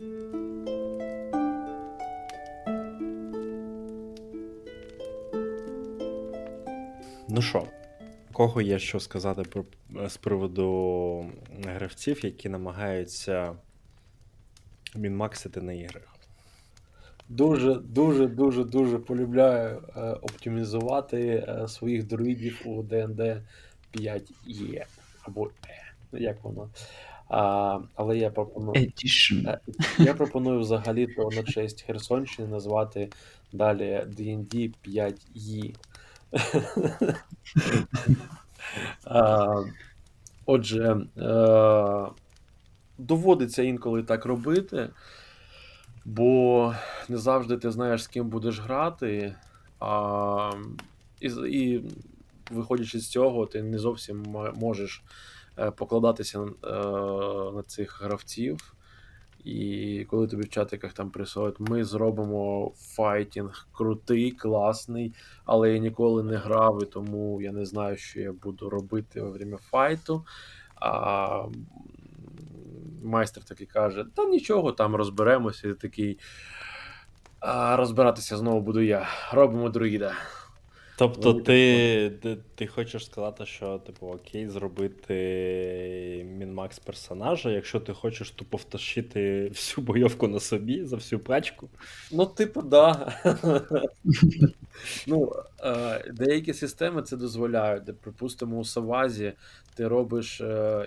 Ну що, кого є що сказати про, з приводу гравців, які намагаються мінмаксити на іграх? Дуже, дуже, дуже, дуже полюбляю е, оптимізувати е, своїх друїдів у ДНД 5Е або Е. Як воно. А, але я пропоную. Edition. Е, Я пропоную взагалі-то на честь Херсонщини назвати далі D&D 5E. А, Отже, е, доводиться інколи так робити, бо не завжди ти знаєш, з ким будеш грати, а, і, і виходячи з цього, ти не зовсім можеш покладатися е, на цих гравців. І коли тобі в чатиках там присилають, ми зробимо fighting крутий, класний, але я ніколи не грав, і тому я не знаю, що я буду робити во время fight у. А майстер такий каже: та нічого, там розберемося. І такий. А розбиратися знову буду я. Робимо друїда. Тобто, ти, ти, ти хочеш сказати, що типу окей, зробити мінмакс персонажа, якщо ти хочеш тупо втащити всю бойовку на собі за всю пачку. Ну, типу, да. ну, е, деякі системи це дозволяють. Де, припустимо, у Савазі ти робиш е,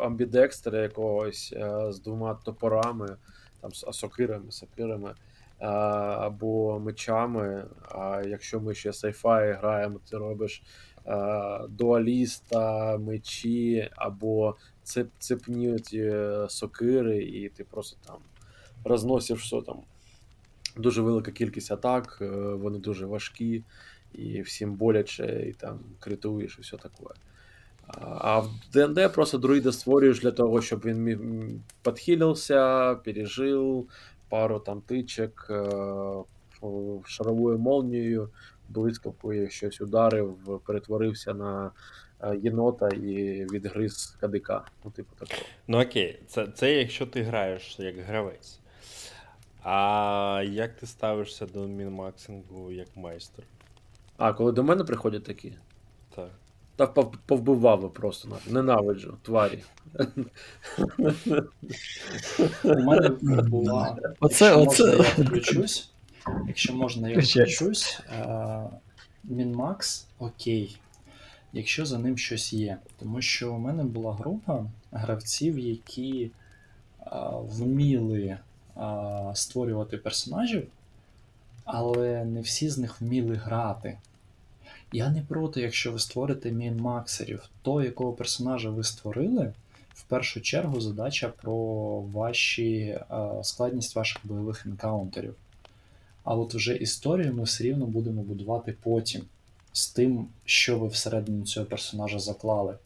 амбідекстера якогось е, з двома топорами, там, з- сокирами, сокирами, або мечами. А якщо ми ще сайфай граємо, ти робиш дуаліста, мечі, або цеп, цепні ті е, сокири, і ти просто там розносиш що там дуже велика кількість атак, е, вони дуже важкі, і всім боляче, і там критуєш, і все таке. А в ДНД просто друїда створюєш для того, щоб він підхилився, пережив пару там тичок, е, шаровою молнією, блискавкою щось ударив, перетворився на е, єнота і відгриз кадика. Ну, типу такого. Ну окей, це, це якщо ти граєш як гравець. А як ти ставишся до мінмаксингу як майстер? А, коли до мене приходять такі, Так. Та пов- повбивав просто. Ненавиджу, тварі. У мене була. Оце- якщо оце- можна, я включусь. Якщо можна, я включусь. Е, Мінмакс окей. Якщо за ним щось є. Тому що у мене була група гравців, які е, вміли е, створювати персонажів, але не всі з них вміли грати. Я не проти, якщо ви створите мінмаксерів, то якого персонажа ви створили, в першу чергу задача про ваші е, складність ваших бойових енкаунтерів. А от вже історію ми все рівно будемо будувати потім з тим, що ви всередині цього персонажа заклали.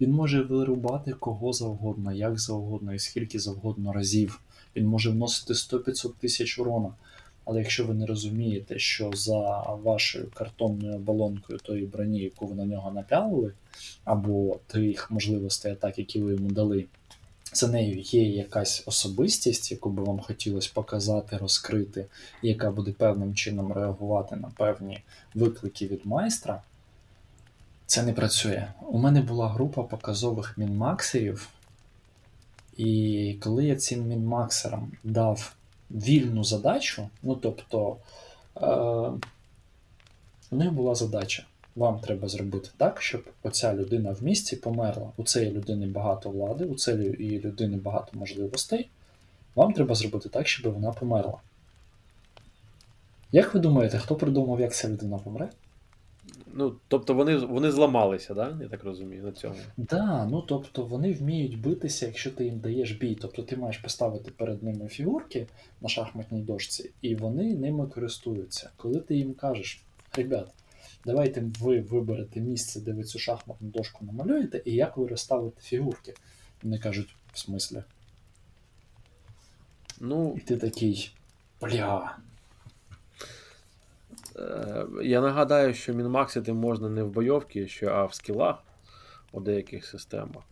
Він може вирубати кого завгодно, як завгодно і скільки завгодно разів. Він може вносити 100-500 тисяч урона. Але якщо ви не розумієте, що за вашою картонною балонкою тої броні, яку ви на нього напялили, або тих можливостей атак, які ви йому дали, за нею є якась особистість, яку би вам хотілося показати, розкрити, яка буде певним чином реагувати на певні виклики від майстра, це не працює. У мене була група показових мінмаксерів, і коли я цим мінмаксерам дав вільну задачу, ну тобто, е, у них була задача. Вам треба зробити так, щоб оця людина в місті померла. У цієї людини багато влади, у цієї людини багато можливостей. Вам треба зробити так, щоб вона померла. Як ви думаєте, хто придумав, як ця людина помре? Ну, тобто вони, вони зламалися, да? я так розумію, на цьому. Да, ну тобто вони вміють битися, якщо ти їм даєш бій. Тобто ти маєш поставити перед ними фігурки на шахматній дошці, і вони ними користуються. Коли ти їм кажеш, ребят, давайте ви виберете місце, де ви цю шахматну дошку намалюєте, і як ви розставите фігурки. Вони кажуть, в смислі? Ну, І ти такий. Бля. Е, я нагадаю, що мінмаксити можна не в бойовці, що, а в скілах у деяких системах.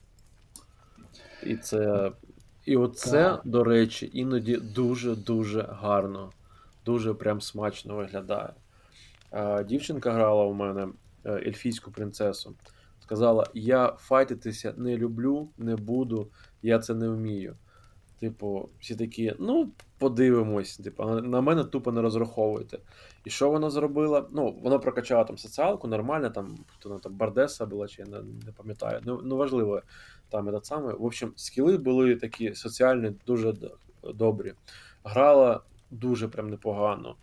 І це І оце, Так. до речі, іноді дуже-дуже гарно, дуже прям смачно виглядає. Е, Дівчинка грала у мене е, ельфійську принцесу. Сказала: Я файтитися не люблю, не буду, я це не вмію. Типу, всі такі, ну, подивимось. Типу, на- мене тупо не розраховуйте. І що вона зробила? Ну, вона прокачала там соціалку, нормально, там, хто вона там Бардеса була, чи я не, не пам'ятаю. Ну, ну, важливо, там этот саме. В общем, скіли були такі соціальні, дуже добрі. Грала дуже прям непогано.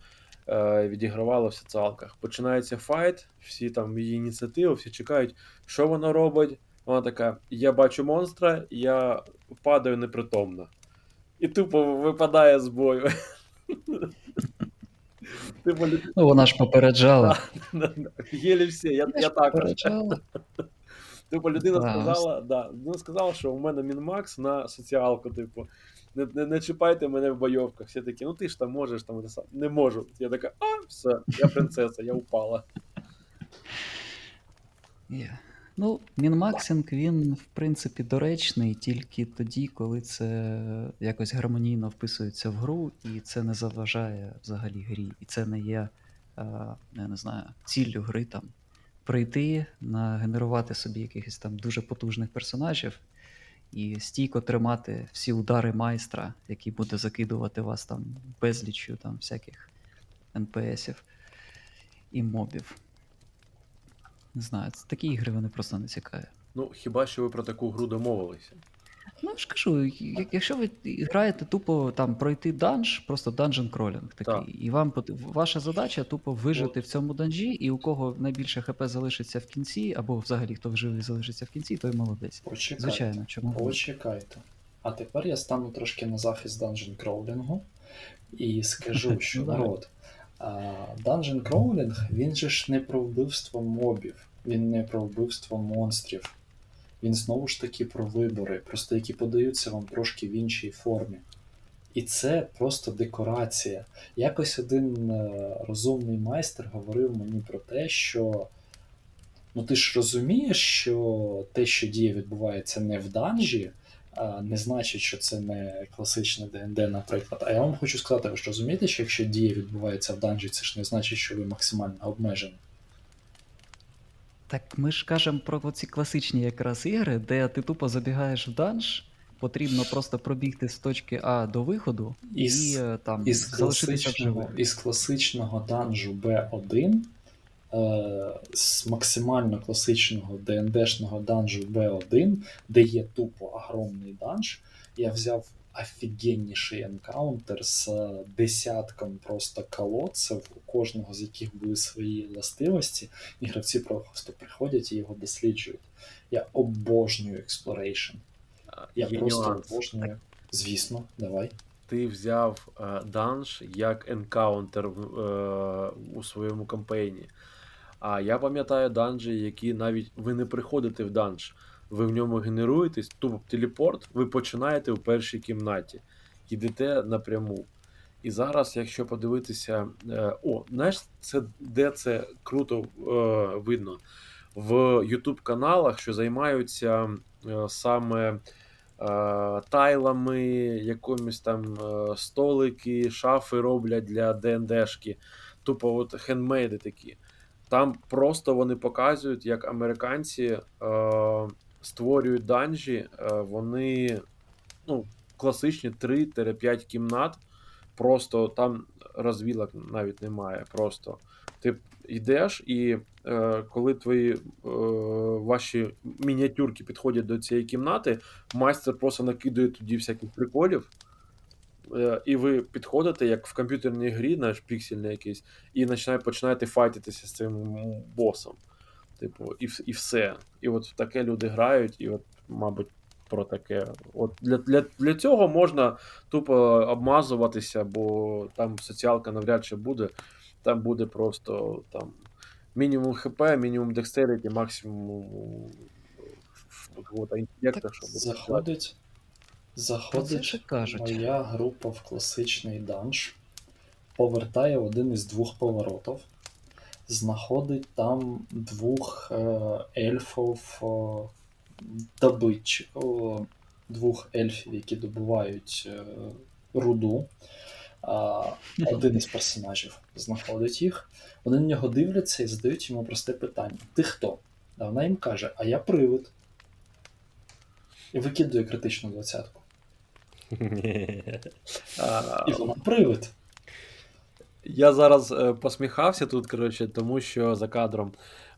Е, відігравала в соціалках. Починається файт, всі там її ініціативи, всі чекають, що вона робить. Вона така: я бачу монстра, я падаю непритомно. І тупо випадає з бою. Типу, Ну, вона ж попереджала. єлі всі, я, я також. Типу, людина сказала, да, людина сказала, що у мене мінмакс на соціалку, типу. Не, не, не чіпайте мене в бойовках. Всі такі, ну ти ж там можеш там не можу. Я така, а, все, я принцеса, я упала. Є. Ну, мінмаксинг, він, в принципі, доречний тільки тоді, коли це якось гармонійно вписується в гру, і це не заважає взагалі грі. І це не є, е, я не знаю, ціллю гри там. Прийти, нагенерувати собі якихось там дуже потужних персонажів і стійко тримати всі удари майстра, який буде закидувати вас там безлічю там всяких НПСів і мобів. Не знаю, це такі ігри вони просто не цікаві. Ну, хіба що ви про таку гру домовилися? Ну, я ж кажу, якщо ви граєте тупо там пройти данж, просто dungeon crawling такий, Так. і вам пот- ваша задача тупо вижити в цьому данжі, і у кого найбільше хп залишиться в кінці, або взагалі хто живий залишиться в кінці, той молодець. Почекайте. Звичайно, чому? ні? Почекайте. А тепер я стану трошки на захист данжен кроулінгу і скажу, що Ну, давай. народ. Данжен кроулінг, він же ж не про вбивство мобів, він не про вбивство монстрів. Він знову ж таки про вибори, просто які подаються вам трошки в іншій формі. І це просто декорація. Якось один е, розумний майстер говорив мені про те, що ну ти ж розумієш, що те, що діє, відбувається не в данжі, не значить, що це не класичне ДНД, наприклад. А я вам хочу сказати, ви ж розумієте, що якщо дія відбувається в данжі, це ж не значить, що ви максимально обмежені. Так ми ж кажемо про ці класичні якраз ігри, де ти тупо забігаєш в данж, потрібно просто пробігти з точки А до виходу Із- і е, там Із залишитися класичного, із класичного данжу B1, е, з максимально класичного ДНДшного данжу B1, де є тупо огромний данж, я взяв офігенніший енкаунтер з е, десятком просто колодців, у кожного з яких були свої властивості, і гравці просто приходять і його досліджують. Я обожнюю exploration. Я Є просто нюанс. обожнюю. Звісно, давай. Ти взяв е, данж як енкаунтер е, у своєму кампейні. А я пам'ятаю данжі, які навіть ви не приходите в данж, ви в ньому генеруєтесь, тупо телепорт, ви починаєте у першій кімнаті, йдете напряму. І зараз, якщо подивитися, е, о, знаєш, це де це круто е, видно в YouTube каналах, що займаються е, саме е, тайлами, якимись там е, столики, шафи роблять для ДНДшки. Тупо от хендмейди такі. Там просто вони показують, як американці е, створюють данжі, е, вони ну, класичні 3-5 кімнат. Просто там розвілок навіть немає. Просто ти йдеш, і е, коли твої е, ваші мініатюрки підходять до цієї кімнати, майстер просто накидує тоді всяких приколів. Е, І ви підходите, як в комп'ютерній грі, наш піксельний якийсь, і починає, починаєте файтитися з цим босом. Типу, і, і все. І от таке люди грають, і от, мабуть, про таке. От для, для, для цього можна тупо обмазуватися, бо там соціалка навряд чи буде. Там буде просто там мінімум ХП, мінімум декстеріті, максимум щоб Заходить. Заходить кажуть. моя група в класичний данж, повертає один із двох поворотів, знаходить там двох е, ельфів е, добич, двох ельфів, які добувають е, руду. Один із персонажів знаходить їх. Вони на нього дивляться і задають йому просте питання: Ти хто? А вона їм каже: А я привид. І викидує критичну двадцятку. І привид. Я зараз е, посміхався тут, коротше, тому що за кадром.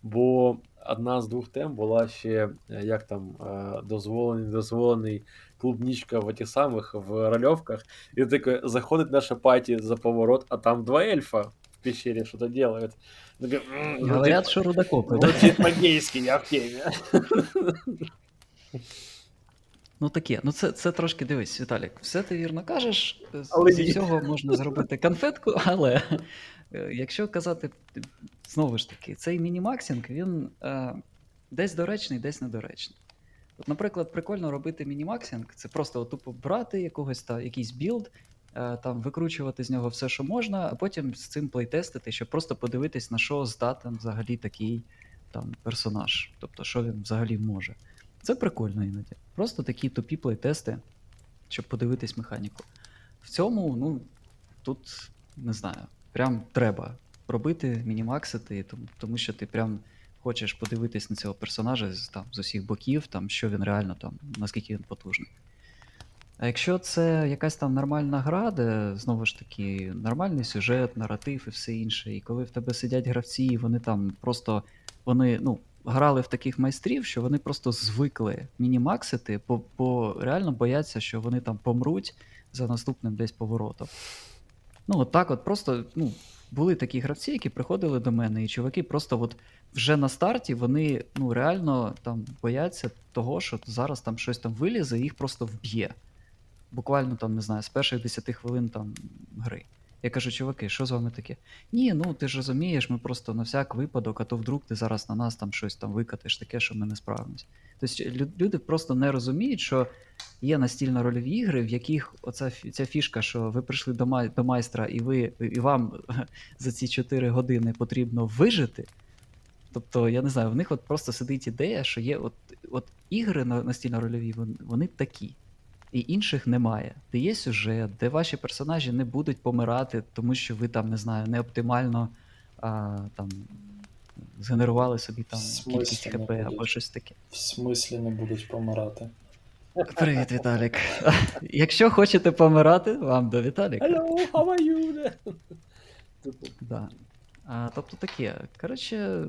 Бо одна з двох тем була ще, е, як там, е, дозволений, дозволений клубнічка в тих самих в рольовках. І таке заходить наша паті за поворот, а там два ельфа в пещері що-то делают. «М, ну, що рудокопи. ну, тип по-гейськи, я в темі. Ну таке, ну це, це трошки дивись, Віталік, все ти вірно кажеш. з- Але Зі ні. всього можна зробити конфетку, але е, якщо казати знову ж таки, цей мінімаксинг, він е, десь доречний, десь недоречний. От, наприклад, прикольно робити minmaxing, це просто от, тупо брати якогось та якийсь build, е, там викручувати з нього все, що можна, а потім з цим плейтестити, щоб просто подивитись, на що здатен взагалі такий там персонаж, тобто що він взагалі може. Це прикольно іноді. Просто такі тупі плейтести, щоб подивитись механіку. В цьому, ну, тут не знаю, прям треба робити, мінімаксити, тому, тому що ти прям хочеш подивитись на цього персонажа з, там, з усіх боків, там, що він реально там, наскільки він потужний. А якщо це якась там нормальна гра, де знову ж таки нормальний сюжет, наратив і все інше, і коли в тебе сидять гравці, і вони там просто вони, ну, грали в таких майстрів, що вони просто звикли мінімаксити, бо, бо реально бояться, що вони там помруть за наступним десь поворотом. Ну, от так от просто, ну, були такі гравці, які приходили до мене, і чуваки просто от вже на старті вони ну, реально там бояться того, що зараз там щось там вилізе і їх просто вб'є. Буквально там, не знаю, з перших 10 хвилин там гри. Я кажу, чуваки, що з вами таке? Ні, ну ти ж розумієш, ми просто на всяк випадок, а то вдруг ти зараз на нас там щось там викатиш таке, що ми не справимось. Тобто люди просто не розуміють, що є настільно-рольові ігри, в яких оця ця фішка, що ви прийшли до, май, до майстра, і ви і вам за ці 4 години потрібно вижити. Тобто, я не знаю, в них от просто сидить ідея, що є от, от ігри на- настільно-рольові, вони, вони такі. І інших немає. Де є сюжет, де ваші персонажі не будуть помирати, тому що ви там, не знаю, не оптимально а, там, згенерували собі там кількість ХП або будуть? щось таке. В смислі не будуть помирати. Привіт, Віталік. Якщо хочете помирати, вам до Віталіка. Hello, how are you? Да. А, тобто таке. Коротше,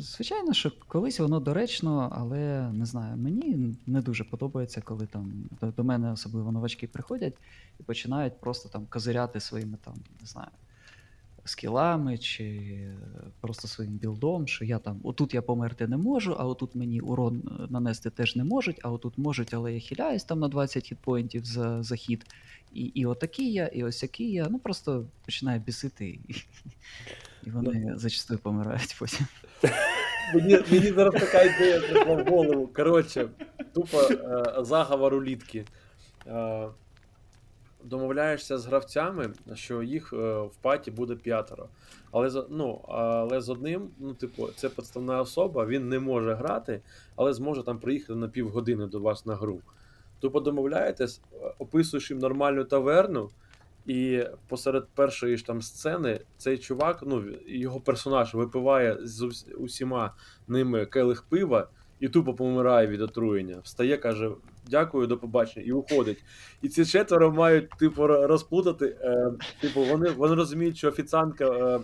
звичайно, що колись воно доречно, але не знаю, мені не дуже подобається, коли там до, до мене особливо новачки приходять і починають просто там козиряти своїми там, не знаю, skill ами чи е, просто своїм build ом, що я там отут я померти не можу, а отут мені урон е, нанести теж не можуть, а отут можуть, але я хиляюсь там на 20 hit point ів за, за хід. І, і отакий я, і ось який я. Ну просто починає бісити, і, і вони зачастую помирають потім. Мені, мені зараз така ідея прийшла в голову. Коротше, тупо е, заговор улитки. Е, домовляєшся з гравцями, що їх е, в паті буде п'ятеро. Але, з- ну, але з одним, ну, типу, це підставна особа, він не може грати, але зможе там приїхати на півгодини до вас на гру. Тупо домовляєтесь, е, описуєш їм нормальну таверну, і посеред першої ж там сцени цей чувак, ну його персонаж випиває з ус- усіма ними келих пива і тупо помирає від отруєння. Встає, каже: дякую, до побачення, і уходить. І ці четверо мають, типу, розплутати. Е, типу, вони, вони розуміють, що офіціантка е,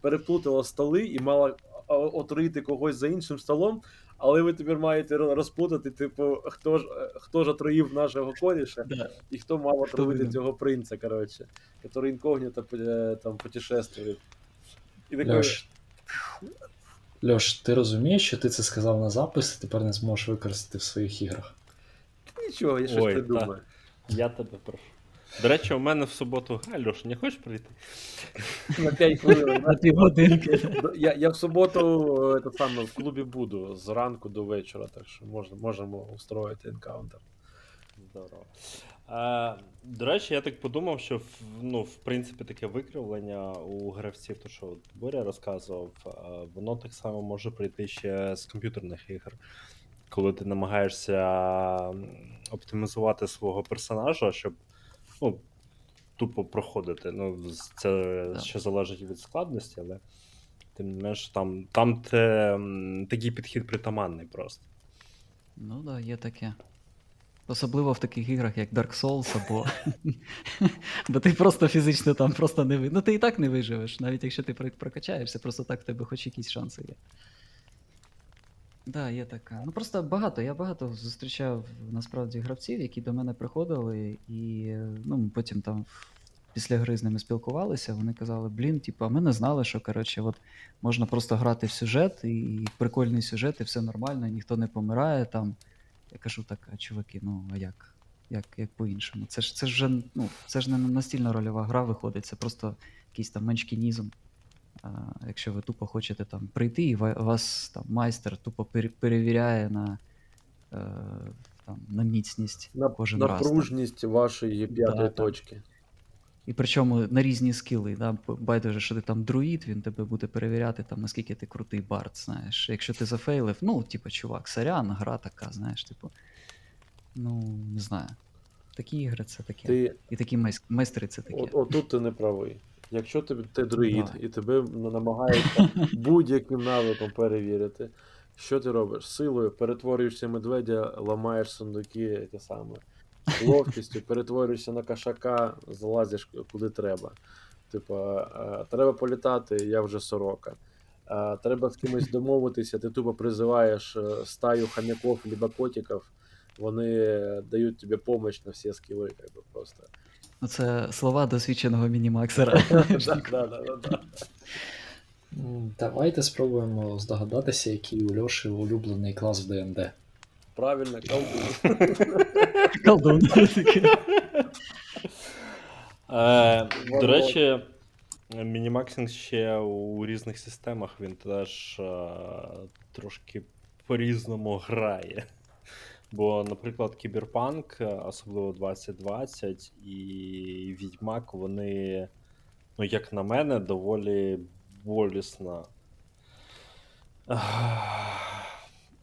переплутала столи і мала е, отруїти когось за іншим столом. Але ви тепер маєте ро- розплутати, типу, хто ж е, хто ж отруїв нашого коріша, і хто мав винен? цього принца, коротше, який інкогніто е, там путешествує. І такий, Льош, Льош, ти розумієш, що ти це сказав на запис, і тепер не зможеш використати в своїх іграх. нічого, я щось Ой, придумаю. Я тебе прошу. До речі, у мене в суботу. Льош, не хочеш прийти? На 5 хвилин. На півгодинки. Я, я в суботу е, те саме, в клубі буду з ранку до вечора, так що можна, можемо устроїти енкаунтер. Здорово. А, до речі, я так подумав, що в- ну, в принципі таке викривлення у гравців, то що от Боря розказував, а, воно так само може прийти ще з комп'ютерних ігор. Коли ти намагаєшся м, оптимізувати свого персонажа, щоб ну, тупо проходити. Ну, це Так. ще залежить від складності, але тим не менш, там, там те, такий підхід притаманний просто. Ну так, да, є таке. Особливо в таких іграх, як Dark Souls, або. Бо ти просто фізично там просто не ви. Ну ти і так не виживеш, навіть якщо ти прокачаєшся, просто так в тебе хоч якісь шанси є. Да, є така. Ну просто багато. Я багато зустрічав насправді гравців, які до мене приходили, і ну, потім там після гри з ними спілкувалися. Вони казали: блін, типу, а ми не знали, що коротше, от можна просто грати в сюжет, і прикольний сюжет, і все нормально, ніхто не помирає там. Я кажу так, а чуваки, ну а як? Як, як по-іншому? Це ж це ж вже ну, це ж не настільна рольова гра виходить, це просто якийсь там меншкінізм. А, якщо ви тупо хочете там прийти, і вас там майстер тупо перевіряє на, е, там, на міцність На, кожен на раз. там. пружність вашої п'ятої там. точки. І причому на різні скіли. Да? Байдуже, що ти там друїд, він тебе буде перевіряти, там, наскільки ти крутий бард, знаєш. Якщо ти зафейлив, ну, типу, чувак, сорян, гра така, знаєш, типу. Ну, не знаю. Такі ігри це таке. Ти І такі майстри це таке. От, отут ти не правий. Якщо ти, ти друїд і тебе намагаються будь-яким навиком перевірити, що ти робиш? Силою перетворюєшся медведя, ламаєш сундуки, те саме. Ловкістю перетворюєшся на кашака, залазиш куди треба. Типа, е, треба політати, я вже сорока. Е, Треба з кимось домовитися, ти тупо призиваєш е, стаю хам'яков, либо котиків, вони дають тобі помощь на всі скіли, би просто. Ну, це слова досвідченого мінімаксера. Давайте спробуємо здогадатися, який у Льоші улюблений клас в ДНД. Правильно, колдун. Колдун. Е, до речі, мінімаксинг ще у різних системах він теж е, трошки по-різному грає. Бо, наприклад, Кіберпанк, е, особливо 2020 і Відьмак, вони, ну, як на мене, доволі болісно.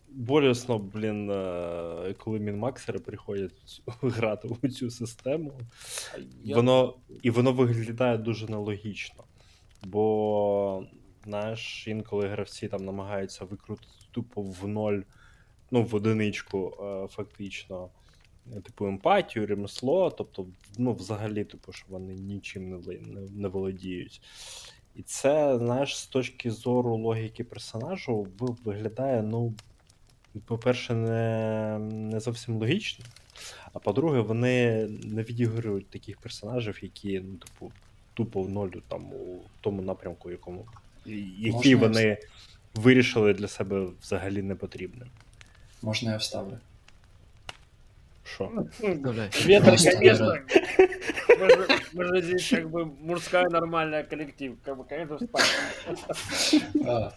Болісно, блін, е, коли мінмаксери приходять грати у цю систему. Я- Воно, і воно виглядає дуже нелогічно. Бо, знаєш, інколи гравці там намагаються викрутити тупо в ноль, ну, в одиничку, е, фактично, е, типу, емпатію, ремесло, тобто, ну, взагалі, типу, що вони нічим не, не, не володіють. І це, знаєш, з точки зору логіки персонажу виглядає, ну, по-перше, не, не зовсім логічно. А по-друге, вони не відіграють таких персонажів, які, ну, типу, тупо в ноль там у тому напрямку, якому які Можна вони вирішили для себе взагалі не потрібним. Можна я вставлю? Що? Вставляй. Ветер, Просто конечно. говорю. Мы же, мы же здесь как бы мужская нормальная коллектив. Как бы, конечно, встать. А,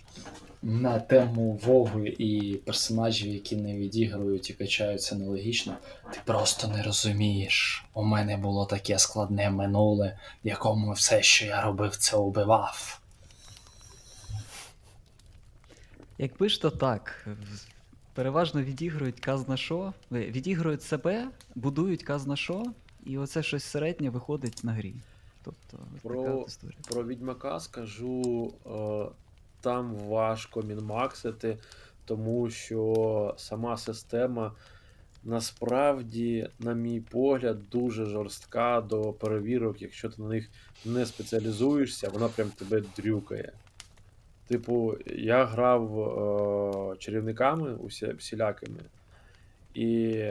На тему Воги і персонажів, які не відігрують і качаються нелогічно. Ти просто не розумієш. У мене було таке складне минуле, в якому все, що я робив, це убивав. Якби ж то так. Переважно відігрують казна що, відігрують себе, будують казна що, і оце щось середнє виходить на грі. Тобто, Про- така історія. Про Відьмака скажу, е, там важко мінмаксити, тому що сама система насправді, на мій погляд, дуже жорстка до перевірок, якщо ти на них не спеціалізуєшся, вона прям тебе дрюкає. Типу, я грав е, чарівниками усі, всілякими, і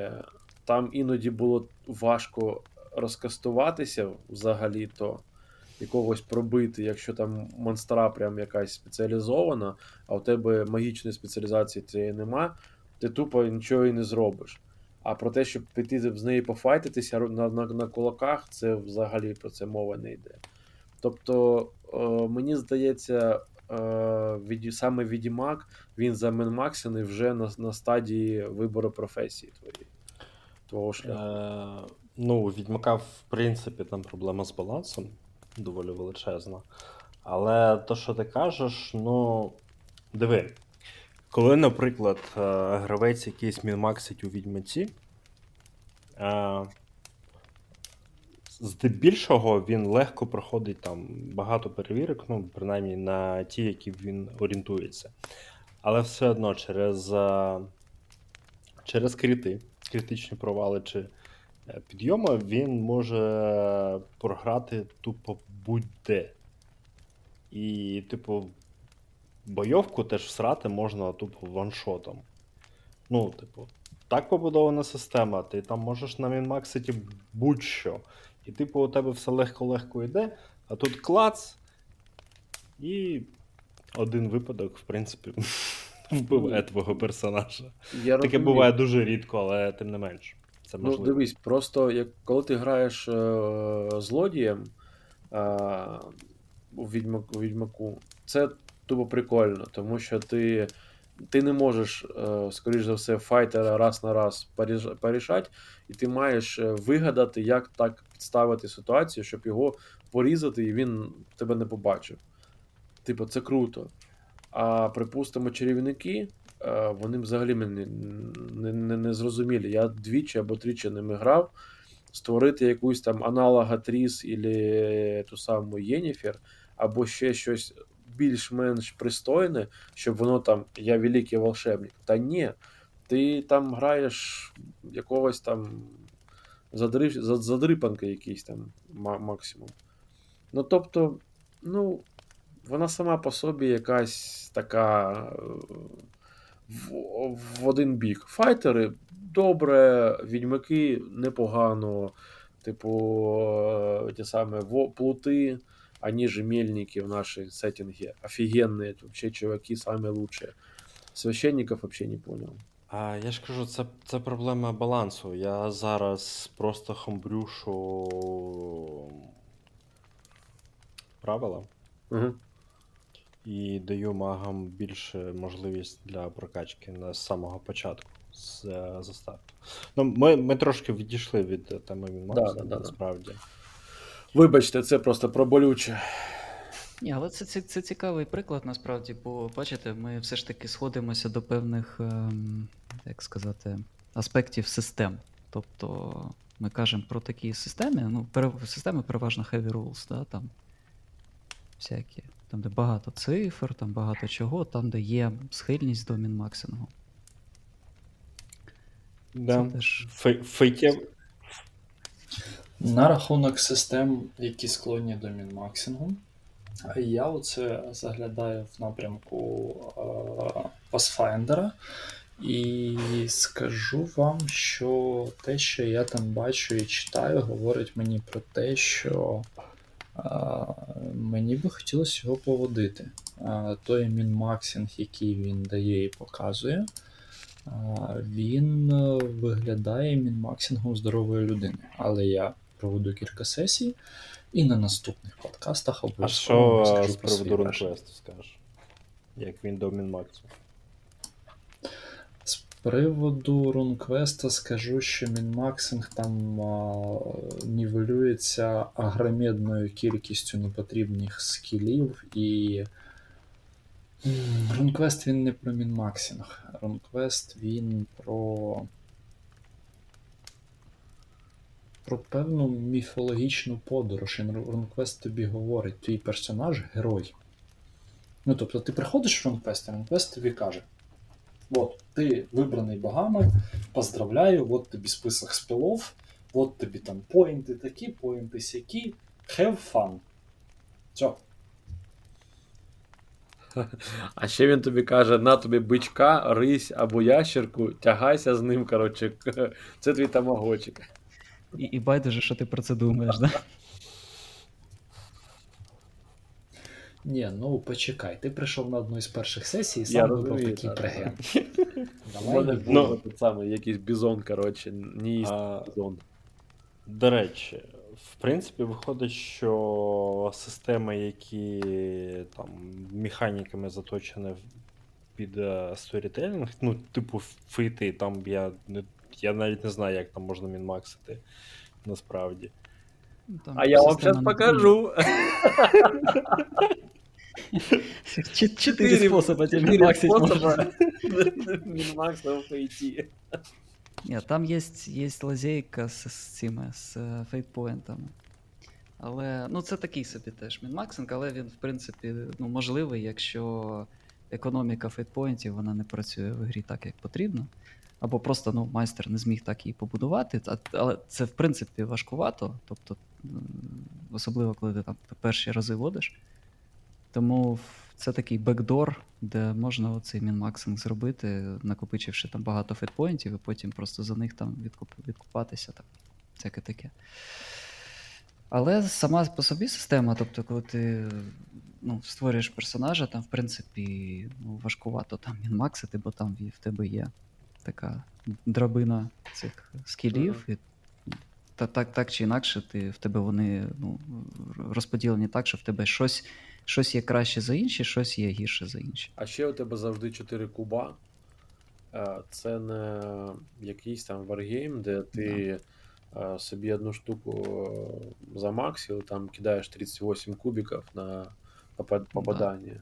там іноді було важко розкастуватися взагалі-то якогось пробити, якщо там монстра прям якась спеціалізована, а у тебе магічної спеціалізації цієї нема, ти тупо нічого і не зробиш. А про те, щоб піти з нею пофайтитися на, на, на кулаках, це взагалі про це мова не йде. Тобто, е, мені здається, від, саме Відімак він заменмаксений вже на, на стадії вибору професії твоєї. Твого шляху. Е, ну, Відьмака, в принципі, там проблема з балансом доволі величезна. Але то, що ти кажеш, ну, диви. Коли, наприклад, е, гравець якийсь мінмаксить у відьмаці, Е, здебільшого він легко проходить там багато перевірок, ну, принаймні на ті, які він орієнтується. Але все одно через, е, через кріти, критичні провали чи е, підйоми, він може програти тупо будь-де. І, типу, бойовку теж всрати можна тупо ваншотом. Ну, типу, так побудована система, ти там можеш на мінмаксити будь-що. І, типу, у тебе все легко-легко йде, а тут клац. І один випадок, в принципі, вбиває твого персонажа. Я Таке розумію. буває дуже рідко, але тим не менш. Це Ну, дивись, просто як коли ти граєш е, злодієм е, у, Відьмак, у Відьмаку, це тупо прикольно, тому що ти, ти не можеш, е, скоріш за все, файтера раз на раз порішати, і ти маєш е, вигадати, як так підставити ситуацію, щоб його порізати, і він тебе не побачив. Типу, це круто. А припустимо, чарівники, е, вони взагалі мені не, не, не зрозумілі. Я двічі або тричі ними грав. Створити якусь там аналога Тріс і ту саму Єніфер, або ще щось більш-менш пристойне, щоб воно там я великий волшебник. Та ні, ти там граєш якогось там задри... за- задрипанки якийсь там максимум. Ну тобто, ну, вона сама по собі якась така е, в, в один бік. Файтери добре, відьмаки непогано, типу, е, ті самі во- плути, они же мельники в нашей сеттинге. Офигенные, вообще чуваки самые лучшие. Священников вообще не понял. А я ж кажу, це, це проблема балансу. Я зараз просто хамбрюшу правила Угу. і даю магам більше можливість для прокачки на з самого початку, з е, застарту. Ну, ми, ми трошки відійшли від теми Мінмаксу, Да, да, да, да. насправді. Вибачте, це просто про болюче. Ні, але це, це, це цікавий приклад насправді, бо бачите, ми все ж таки сходимося до певних, ем, як сказати, аспектів систем. Тобто ми кажемо про такі системи, ну, пере, системи переважно heavy rules, да, там всякі, там, де багато цифр, там багато чого, там, де є схильність до мінмаксингу. Да. Це теж Фей- Фейтєв... На рахунок систем, які склонні до мінмаксингу, я оце заглядаю в напрямку е, Pathfinder, і скажу вам, що те, що я там бачу і читаю, говорить мені про те, що е, мені би хотілося його поводити. Е, той мінмаксинг, який він дає і показує, е, він виглядає мінмаксингом здорової людини. Але я проведу кілька сесій, і на наступних подкастах А обов'язково що розкажу з про свої приводу рунквесту скажеш? Як він до Мінмаксу? Приводу рунквеста скажу, що мінмаксинг там а, нівелюється агромедною кількістю непотрібних скілів, і рунквест він не про мінмаксинг. Рунквест він про. Про певну міфологічну подорож. Рунквест тобі говорить, твій персонаж герой. Ну, тобто, ти приходиш в Рунквест, і Рунквест тобі каже: Вот, ты выбранный богами, поздравляю, вот тобі список спілов, вот тобі там поінти такі, поінти сякі, have fun. Все. А ще він тобі каже: на тобі бичка, рись або ящерку, тягайся з ним, коротше, це твій тамагочик. І, і байдуже, що ти про це думаєш, да? Ні, ну почекай, ти прийшов на одну із перших сесій і Я сам вибрав такий так. преген. Давай Ну. той самий якийсь бізон, коротше, А, бізон. До речі, в принципі, виходить, що системи, які там механіками заточені під е, сторітелінг, ну, типу фейти, там я не. Я навіть не знаю, як там можна мінмаксити насправді. Ну, там А я вам зараз покажу. Чотири способи тебе Мінмакса в фейті. Ні, там є, є лазейка з, з цими з е, фейтпоінтами. Але ну, це такий собі теж мінмаксинг, але він, в принципі, ну, можливий, якщо економіка fate point ів вона не працює в грі так, як потрібно. Або просто ну, майстер не зміг так її побудувати. Але це, в принципі, важкувато. Тобто, особливо, коли ти там перші рази водиш. Тому це такий backdoor, де можна оцей minmaxing зробити, накопичивши там багато fate point ів, і потім просто за них там відкуп, відкупатися. Там, всяке таке. Але сама по собі система, тобто, коли ти ну, створюєш персонажа, там, в принципі, ну, важкувато там мінмаксити, бо там в в тебе є така драбина цих скілів. І, та, так, так чи інакше, ти, в тебе вони ну, розподілені так, що в тебе щось, щось є краще за інші, щось є гірше за інші. А ще у тебе завжди 4 куба. Е, Це не якийсь там варгейм, де ти е, собі одну штуку е, замаксив, там кидаєш 38 кубиків на попад- попадання.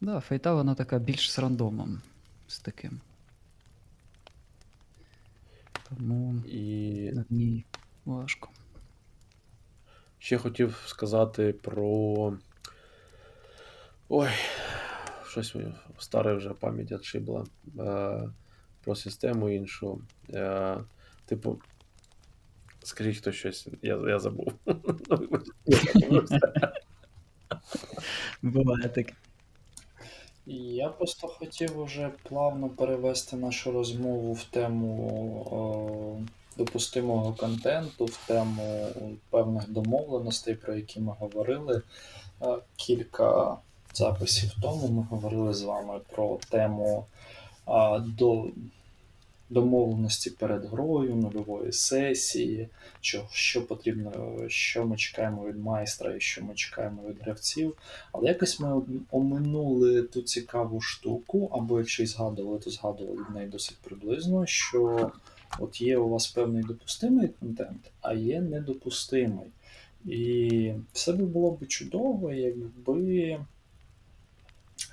Да, фейта вона така більш з рандомом з таким. Тому І на ній важко. Ще хотів сказати про. Ой, щось старе вже пам'ять отшибла. Е, Про систему іншу. Е, Типу. Скажіть хто щось, я, я забув. Буває таке. Я просто хотів уже плавно перевести нашу розмову в тему о, допустимого контенту, в тему певних домовленостей, про які ми говорили. Е, Кілька записів тому ми говорили з вами про тему а, до, домовленості перед грою, нульової сесії, що, що потрібно, що ми чекаємо від майстра і що ми чекаємо від гравців. Але якось ми оминули ту цікаву штуку, або якщо й згадували, то згадували від неї досить приблизно, що от є у вас певний допустимий контент, а є недопустимий. І все би було б чудово, якби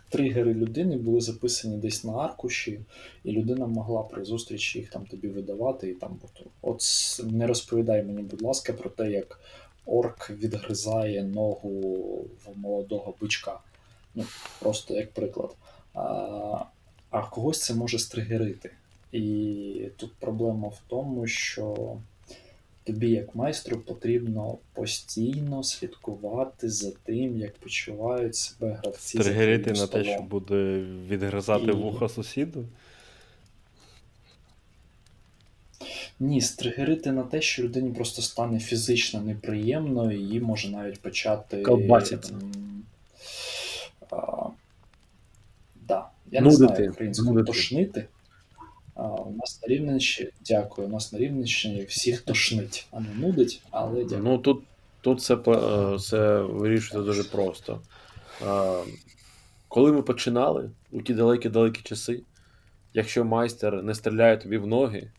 тригери людини були записані десь на аркуші, і людина могла при зустрічі їх там тобі видавати. І там от, не розповідай мені, будь ласка, про те, як орк відгризає ногу в молодого бичка. Ну, просто як приклад. А, а когось це може стригерити. І тут проблема в тому, що тобі, як майстру, потрібно постійно слідкувати за тим, як почувають себе гравці. Тригерити на те, що буде відгризати І- вуха сусіду. Ні, стригерити на те, що людині просто стане фізично неприємно, і її може навіть почати. Колбаситься. м, А, да. Я не знаю українською тошнити. У нас на Рівненщині, дякую, у нас на Рівненщині всіх тошнить, а не нудить, але дякую. Ну тут, тут це, це вирішується дуже просто. Коли ми починали у ті далекі-далекі часи, якщо майстер не стріляє тобі в ноги,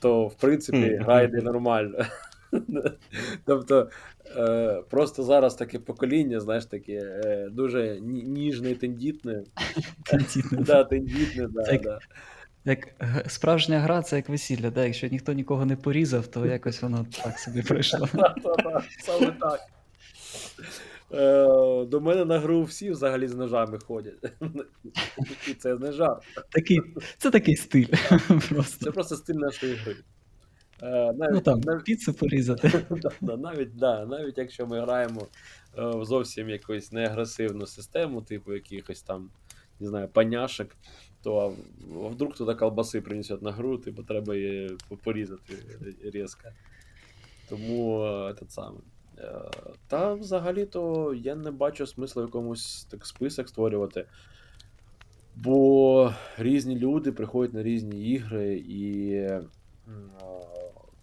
то в принципі гра йде нормально. Тобто е, просто зараз таке покоління, знаєш, таке е, дуже ніжне і тендітне. Да, тендітне, да, Так. да. Як справжня гра, це як весілля, да? якщо ніхто нікого не порізав, то якось воно так собі пройшло. Саме так. Е, До мене на гру всі взагалі з ножами ходять. І це не жарт. Такий, це такий стиль. Просто. Це просто стиль нашої гри. Е, Навіть, Ну там, навіть, піцу порізати. да, навіть, да, навіть якщо ми граємо е, в зовсім якусь неагресивну систему, типу якихось там, не знаю, паняшок, то вдруг туди колбаси принесуть на гру, типу треба її порізати різко. Тому е, саме. Е, Та взагалі-то я не бачу смисла якомусь так список створювати. Бо різні люди приходять на різні ігри, і е,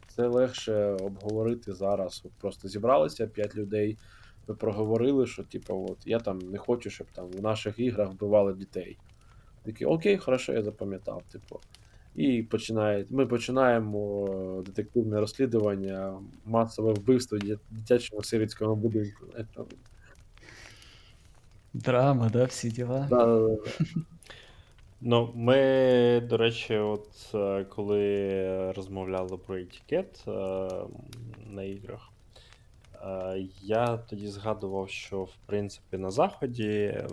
це легше обговорити зараз. От просто зібралися 5 людей, ви проговорили, що типу, от я там не хочу, щоб там в наших іграх вбивали дітей. Такі, окей, хорошо, я запам'ятав. Типу. І починає, ми починаємо е, детективне розслідування, масове вбивство в дит- дитячому сирітському будинку. Драма, да, всі діла. Да, да, да. Ну, ми, до речі, от е, коли розмовляли про етикет е, на іграх, е, я тоді згадував, що в принципі на Заході,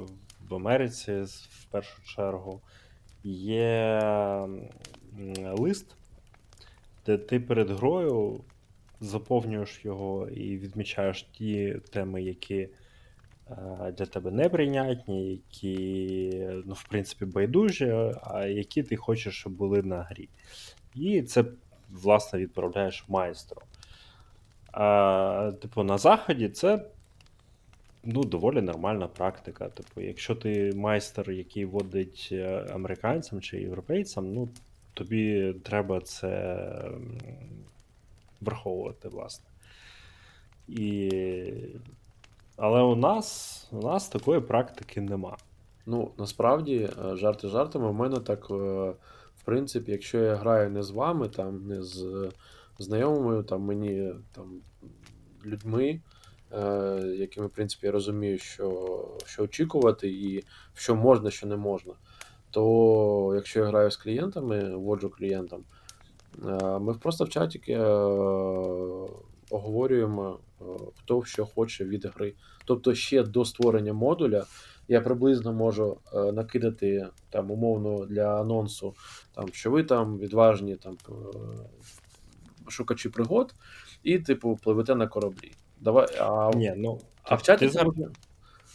в Америці, в першу чергу, є лист, де ти перед грою заповнюєш його і відмічаєш ті теми, які е, для тебе неприйнятні, які, ну, в принципі, байдужі, а які ти хочеш, щоб були на грі. І це, власне, відправляєш майстру. А, типу, на Заході це ну, доволі нормальна практика. Типу, якщо ти майстер, який водить е, американцям чи європейцям, ну, тобі треба це враховувати, власне. І... Але у нас, у нас такої практики нема. Ну, насправді, е, жарти жартами, у мене так, е, в принципі, якщо я граю не з вами, там, не з знайомими, там, мені там, людьми, якими, в принципі, я розумію, що, що очікувати і що можна, що не можна, то якщо я граю з клієнтами, вводжу клієнтам, е, ми просто в чаті е, оговорюємо, е, хто що хоче від гри. Тобто ще до створення модуля я приблизно можу е, накидати там умовно для анонсу, там, що ви там відважні там, е, шукачі пригод, і, типу, пливете на кораблі. Давай, а, Ні, ну, а в чаті це зараз-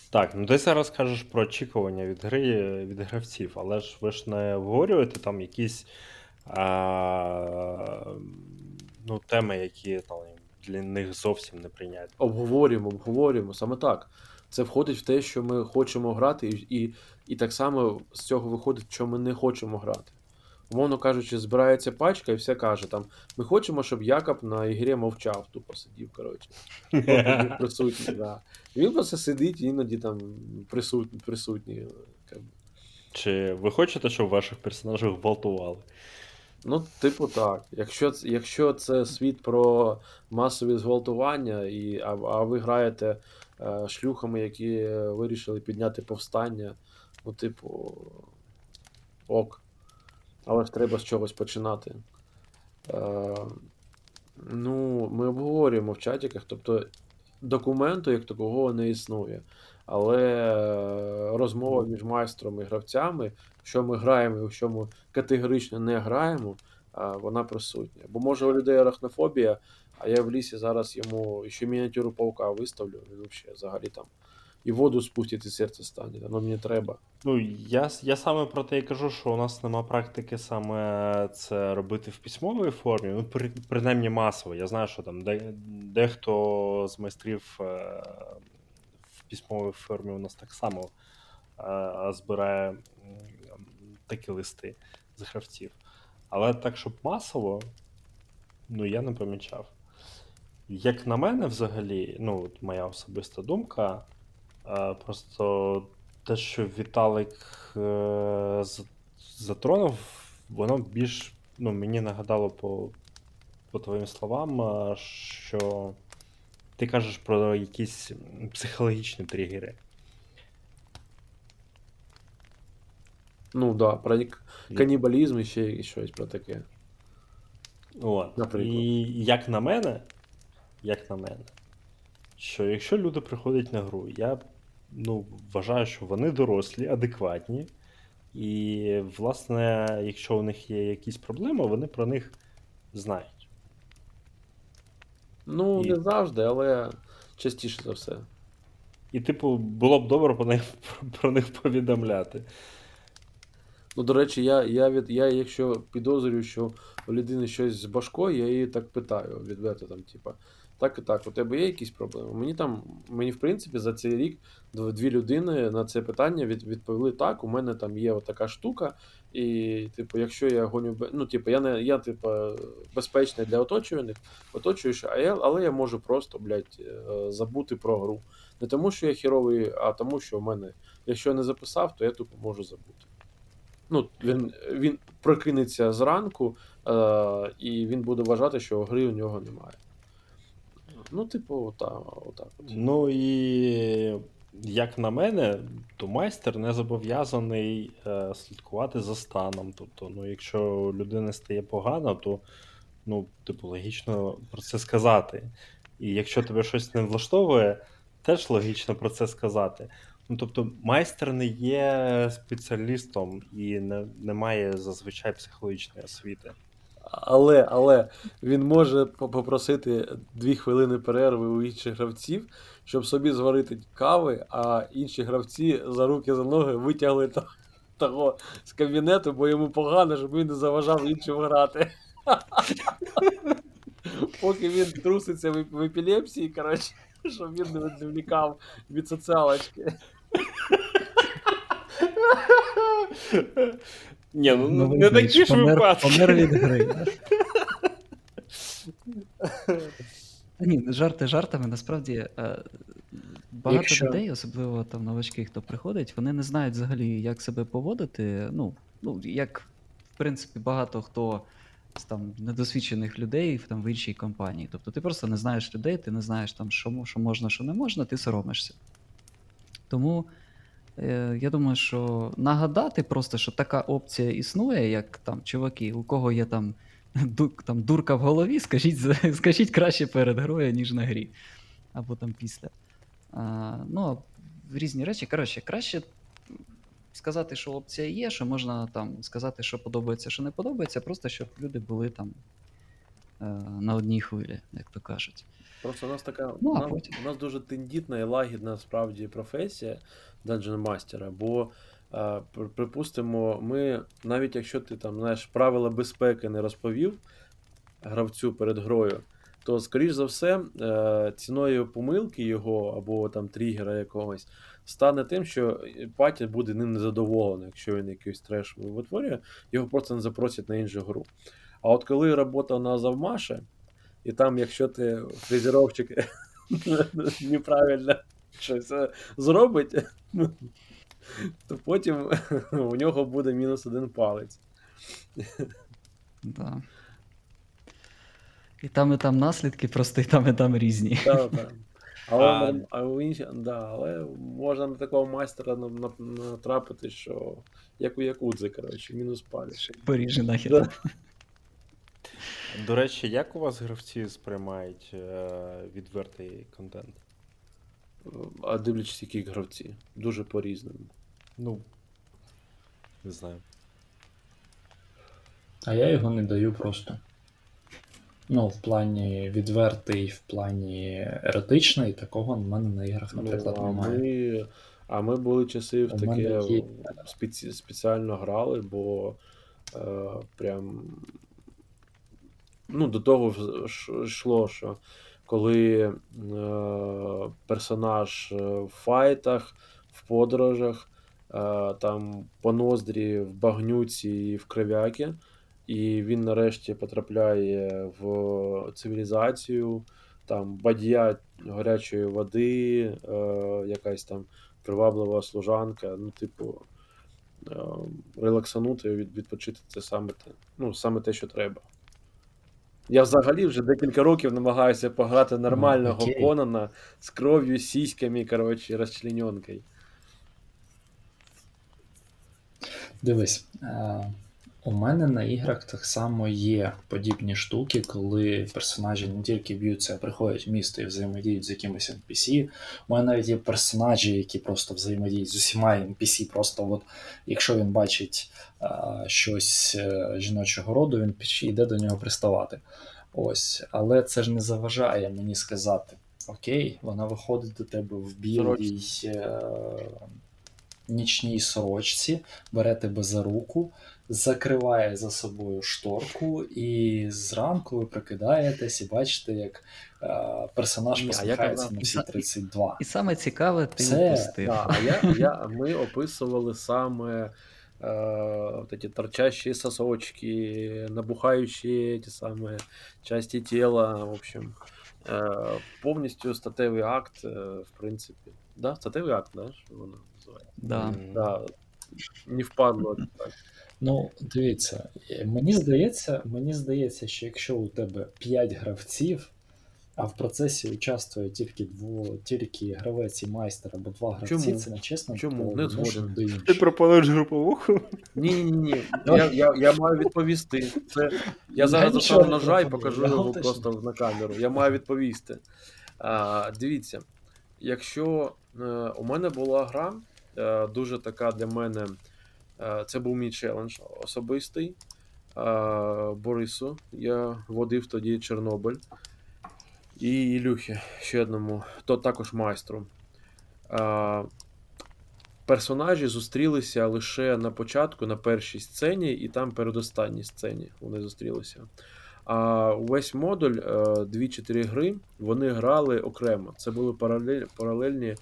Так, ну ти зараз кажеш про очікування від гри від гравців, але ж ви ж не обговорюєте там якісь а, ну, теми, які там, для них зовсім не прийнятні. обговорюємо, обговорюємо. Саме так. Це входить в те, що ми хочемо грати, і, і, і так само з цього виходить, що ми не хочемо грати. Умовно кажучи, збирається пачка і все каже там: ми хочемо, щоб Якоб на ігрі мовчав, тупо сидів, коротше. От він присутній, да. Він просто сидить, іноді там присутній, присутній. Чи ви хочете, щоб ваших персонажів гвалтували? Ну, типу, так. Якщо, якщо це світ про масові зґвалтування, і, а, а ви граєте е, шлюхами, які е, вирішили підняти повстання, ну, типу, ок. Але ж треба з чогось починати. Е, ну, ми обговорюємо в чатіках, тобто документу як такого не існує. Але е, розмова між майстром і гравцями, що ми граємо і що ми категорично не граємо, вона присутня. Бо може у людей арахнофобія, а я в лісі зараз йому ще мініатюру паука виставлю, він взагалі там і воду спустить, і серце стане. Воно мені треба. Ну, я, я саме про те і кажу, що у нас нема практики саме це робити в письмовій формі, ну, при, принаймні масово. Я знаю, що там де, дехто з майстрів е, в письмовій формі у нас так само е, збирає такі листи з гравців. Але так, щоб масово, ну я не помічав. Як на мене, взагалі, ну, от моя особиста думка, просто те, що Віталик е, затронув, воно більш ну, мені нагадало по, по твоїм словам, е, що ти кажеш про якісь психологічні тригери. Ну да, про канібалізм і ще щось про таке. От. Наприклад. І як на мене, як на мене, що якщо люди приходять на гру, я ну, вважаю, що вони дорослі, адекватні. І, власне, якщо у них є якісь проблеми, вони про них знають. Ну, І- не завжди, але частіше за все. І, типу, було б добре про них, про них повідомляти. Ну, до речі, я, я, від, я якщо підозрюю, що у людини щось з башкою, я її так питаю відверто, там, типа, так і так, у тебе є якісь проблеми? Мені там, мені в принципі за цей рік дві людини на це питання від, відповіли так, у мене там є отака штука, і, типу, якщо я гоню, ну, типу, я не я, типу, безпечний для оточуваних, оточуючих, а я, але я можу просто, блядь, е, забути про гру. Не тому, що я херовий, а тому, що в мене, якщо я не записав, то я тупо можу забути. Ну, він, він прокинеться зранку, е, і він буде вважати, що гри у нього немає. Ну, типу, ота, отак. От. Ну і як на мене, то майстер не зобов'язаний е, слідкувати за станом. Тобто, ну, якщо у людини стає погано, то ну, типу, логічно про це сказати. І якщо тебе щось не влаштовує, теж логічно про це сказати. Ну, тобто, майстер не є спеціалістом і не, не має зазвичай психологічної освіти. Але, але він може попросити дві хвилини перерви у інших гравців, щоб собі зварити кави, а інші гравці за руки за ноги витягли того з кабінету, бо йому погано, щоб він не заважав іншим грати. Поки він труситься в епілепсії, коротше, щоб він не відвлікав від соціалочки. Ні, ну Новий не бейдж, такі ж помер- випадки. Помер від гри. Та Ні, ну, жарти жартами, насправді е, багато Якщо- людей, особливо там новачки, хто приходить, вони не знають взагалі, як себе поводити. Ну, ну як в принципі багато хто з там недосвідчених людей в- там в іншій компанії. Тобто ти просто не знаєш людей, ти не знаєш там, що, мо- що можна, що не можна, ти соромишся. Тому я думаю, що нагадати просто, що така опція існує, як там чуваки, у кого є там, там дурка в голові, скажіть, скажіть краще перед грою, ніж на грі. Або там після. А, ну, різні речі. Коротше, краще сказати, що опція є, що можна там сказати, що подобається, що не подобається, просто щоб люди були там е, на одній хвилі, як то кажуть. Просто у нас така. Ну, нас, потім? у нас дуже тендітна і лагідна справді професія Dungeon Master, бо, е, припустимо, ми, навіть якщо ти там знаєш правила безпеки не розповів гравцю перед грою, то, скоріш за все, е, ціною помилки його або там тригера якогось стане тим, що патя буде ним незадоволений, якщо він якийсь треш витворює, його просто не запросять на іншу гру. А от коли робота на завмаше, і там, якщо ти фрезеровчик неправильно щось е, зробить, то потім у нього буде мінус один палець. Да. І там, і там наслідки, просто і там, і там різні. Та, та. Але, А- а у інші, да, але можна на такого майстера на- на- натрапити, що як у Якудзи, коротше, мінус палець. Поріже нахер. Да. До речі, як у вас гравці сприймають е, відвертий контент? А дивлячись, які гравці. Дуже по-різному. Ну, не знаю. А я його не даю просто. Ну, в плані відвертий, в плані еротичний, такого в мене на іграх, наприклад, Ну, а, немає. ми, а ми були часи в таке є- спеці, спеціально грали, бо е, прям ну, до того йшло, що коли е, персонаж е, в файтах, в подорожах, е, там по ноздрі в багнюці і в кривяки, і він нарешті потрапляє в цивілізацію, там бадья гарячої води, е, якась там приваблива служанка, ну, типу, е, релаксанути, відпочити це саме те, ну, саме те, що треба. Я взагалі вже декілька років намагаюся пограти нормального окей. Конана з кров'ю, сіськами, коротше, розчлененкою. Дивись, е, у мене на іграх так само є подібні штуки, коли персонажі не тільки б'ються, а приходять в місто і взаємодіють з якимось NPC. У мене навіть є персонажі, які просто взаємодіють з усіма NPC. Просто от, якщо він бачить е, щось е, жіночого роду, він йде до нього приставати. Ось, але це ж не заважає мені сказати: Окей, вона виходить до тебе в білій е, нічній сорочці, бере тебе за руку, закриває за собою шторку, і зранку ви прокидаєтесь і бачите, як е, персонаж Ні, а як посміхається вона- на всі 32. І саме цікаве, ти Це, упустив. Да, а я, я, ми описували саме э, вот эти торчащие сосочки, набухающие эти самые части тела, в общем. Э, повністю статевий акт, э, в принципі. Да, статевий акт, да, що воно називається? Да. М, Да, не впадло. Ну, дивіться, мені здається, мені здається, що якщо у тебе 5 гравців, а в процесі участвує тільки дво, тільки гравець і майстер або два гравці, Чому? це нечесно Чому? Не згоден. Ти пропонуєш груповуху? Ні, ні, ні. Я, я, я маю відповісти. Це, я зараз не ножа і покажу його просто на камеру. Я маю відповісти. А, дивіться, якщо е, у мене була гра, дуже така для мене. Е, це був мій челендж особистий. Е, Борису. Я водив тоді Чорнобиль. І Ілюхі, ще одному, то також майстру. Е, персонажі зустрілися лише на початку, на першій сцені, і там передостанній сцені вони зустрілися. А увесь модуль, е, дві чи три гри, вони грали окремо. Це були паралель, паралельні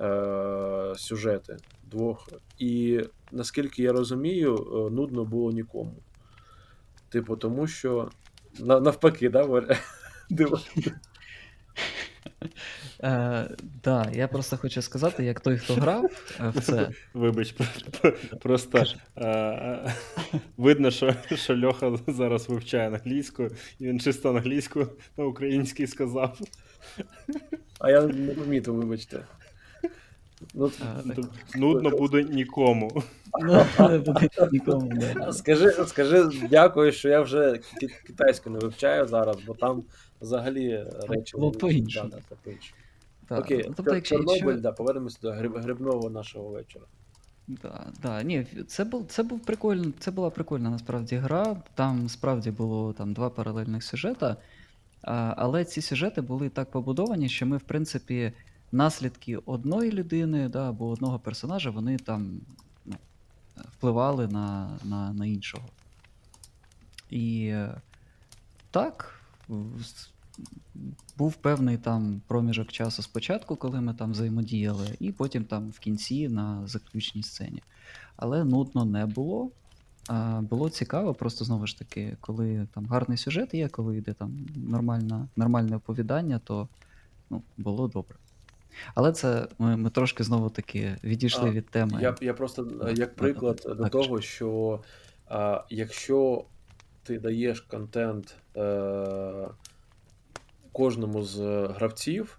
е, сюжети двох. І наскільки я розумію, е, нудно було нікому. Типу, тому що навпаки, да, Варя? Диво. Е, да, я просто хочу сказати, як той, хто грав в це, Вибач, просто е, видно, що, що Льоха зараз вивчає англійську, і він чисто англійську на українській сказав. А я не помітив, вибачте. Ну, так, Нудно буде нікому. ну, не буде нікому. Да. Скажи, скажи дякую, що я вже ки- китайську не вивчаю зараз, бо там взагалі речі. по-іншому. Окей, ну, тобто, якщо, Чорнобиль, якщо, да, повернемося до гриб, грибного нашого вечора. Да, да, ні, це був це був прикольно, це була прикольна насправді гра. Там справді було там два паралельних сюжета. Але ці сюжети були так побудовані, що ми, в принципі, наслідки одної людини да, або одного персонажа, вони там ну, впливали на, на, на іншого. І е, так, був певний там проміжок часу спочатку, коли ми там взаємодіяли, і потім там в кінці на заключній сцені. Але нудно не було. А, було цікаво, просто знову ж таки, коли там гарний сюжет є, коли йде там нормальна, нормальне оповідання, то ну, було добре. Але це ми, ми трошки знову таки відійшли А, від теми. Я, я просто як приклад да, до так, того, що а, якщо ти даєш контент е, кожному з гравців,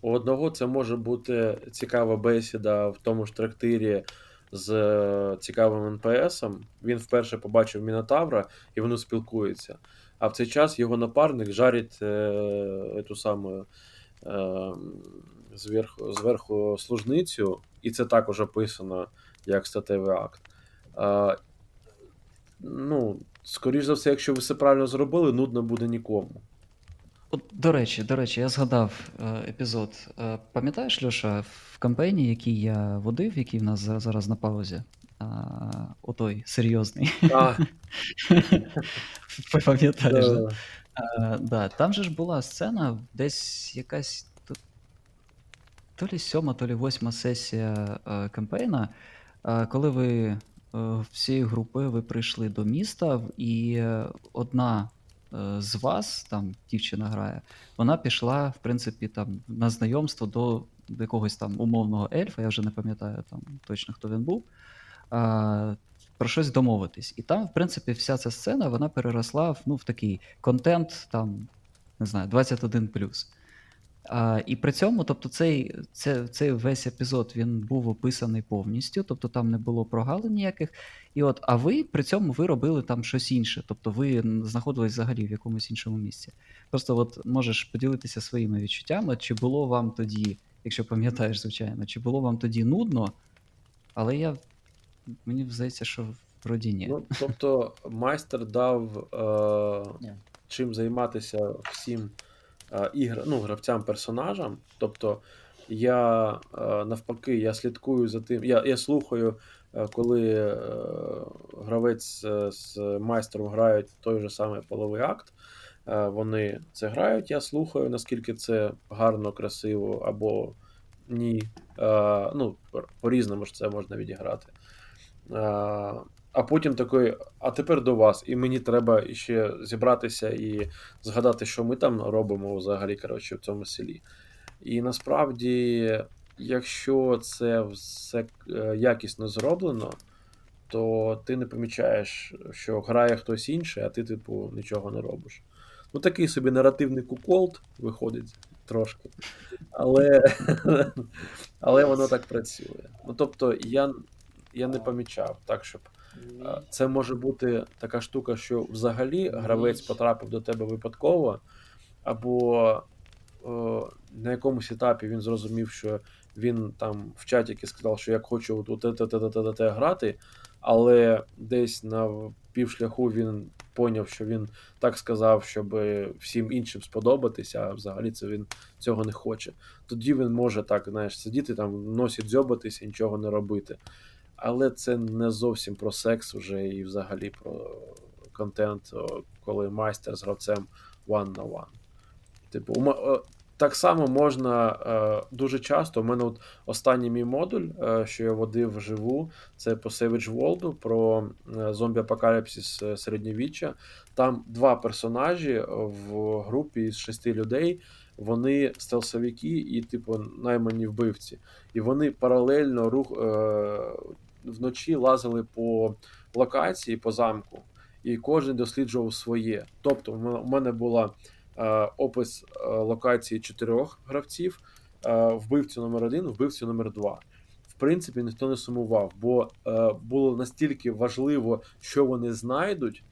у одного це може бути цікава бесіда в тому ж трактирі з цікавим НПСом. Він вперше побачив Мінотавра і вони спілкуються. А в цей час його напарник жарить е, ту саму е, зверху, зверху служницю, і це також описано як статевий акт. Е, ну, скоріш за все, якщо ви все правильно зробили, нудно буде нікому. От, до речі, до речі, я згадав е, епізод. Е, пам'ятаєш, Льоша, в кампанії, який я водив, який в нас за- зараз на паузі? А, отой серйозний. Пам'ятаєш, да? да, там же ж була сцена, десь якась то, лі сьома, то лі восьма сесія е, кампейна, е, коли ви е, всією групою ви прийшли до міста, і одна з вас, там дівчина грає, вона пішла, в принципі, там на знайомство до якогось там умовного ельфа, я вже не пам'ятаю там точно хто він був. про щось домовитись. І там, в принципі, вся ця сцена вона переросла в, ну, в такий контент, там, не знаю, 21. А, і при цьому, тобто, цей, це, цей весь епізод він був описаний повністю, тобто там не було прогалин ніяких. І от, а ви при цьому ви робили там щось інше, тобто ви знаходились взагалі в якомусь іншому місці. Просто от можеш поділитися своїми відчуттями, чи було вам тоді, якщо пам'ятаєш, звичайно, чи було вам тоді нудно, але я мені здається, що вроді ні. ну, тобто, майстер дав е, чим займатися всім е, ну, гравцям-персонажам. Тобто, я е, навпаки, я слідкую за тим. Я, я слухаю, е, коли гравець з майстром грають той же самий половий акт. Вони це грають, я слухаю, наскільки це гарно, красиво або ні. Ну, по-різному ж це можна відіграти. А потім такий, а тепер до вас, і мені треба ще зібратися і згадати, що ми там робимо взагалі коротше, в цьому селі. І насправді, якщо це все е, якісно зроблено, то ти не помічаєш, що грає хтось інший, а ти, типу, нічого не робиш. Ну, такий собі наративний куколд виходить трошки. Але, але воно так працює. Ну, тобто, я, я не помічав так, щоб Це може бути така штука, що взагалі гравець потрапив до тебе випадково, або о, на якомусь етапі він зрозумів, що він там в чаті сказав, що як хочу от, грати, але десь на півшляху він поняв, що він так сказав, щоб всім іншим сподобатися, а взагалі це він цього не хоче. Тоді він може так, знаєш, сидіти там, в носі дзьобатися, нічого не робити. Але це не зовсім про секс вже і взагалі про контент, коли майстер з гравцем one на one. Типу, так само можна е, дуже часто. У мене от останній мій модуль, е, що я водив вживу, це по Savage World про е, зомбі-апокаліпсис середньовіччя. Там два персонажі в групі з шести людей. Вони стелсовики і, типу, наймані вбивці. І вони паралельно рух е, вночі лазили по локації, по замку, і кожен досліджував своє. Тобто, у мене- була е, опис е, локації чотирьох гравців, е, вбивцю номер один, вбивцю номер два. В принципі, ніхто не сумував, бо е, було настільки важливо, що вони знайдуть,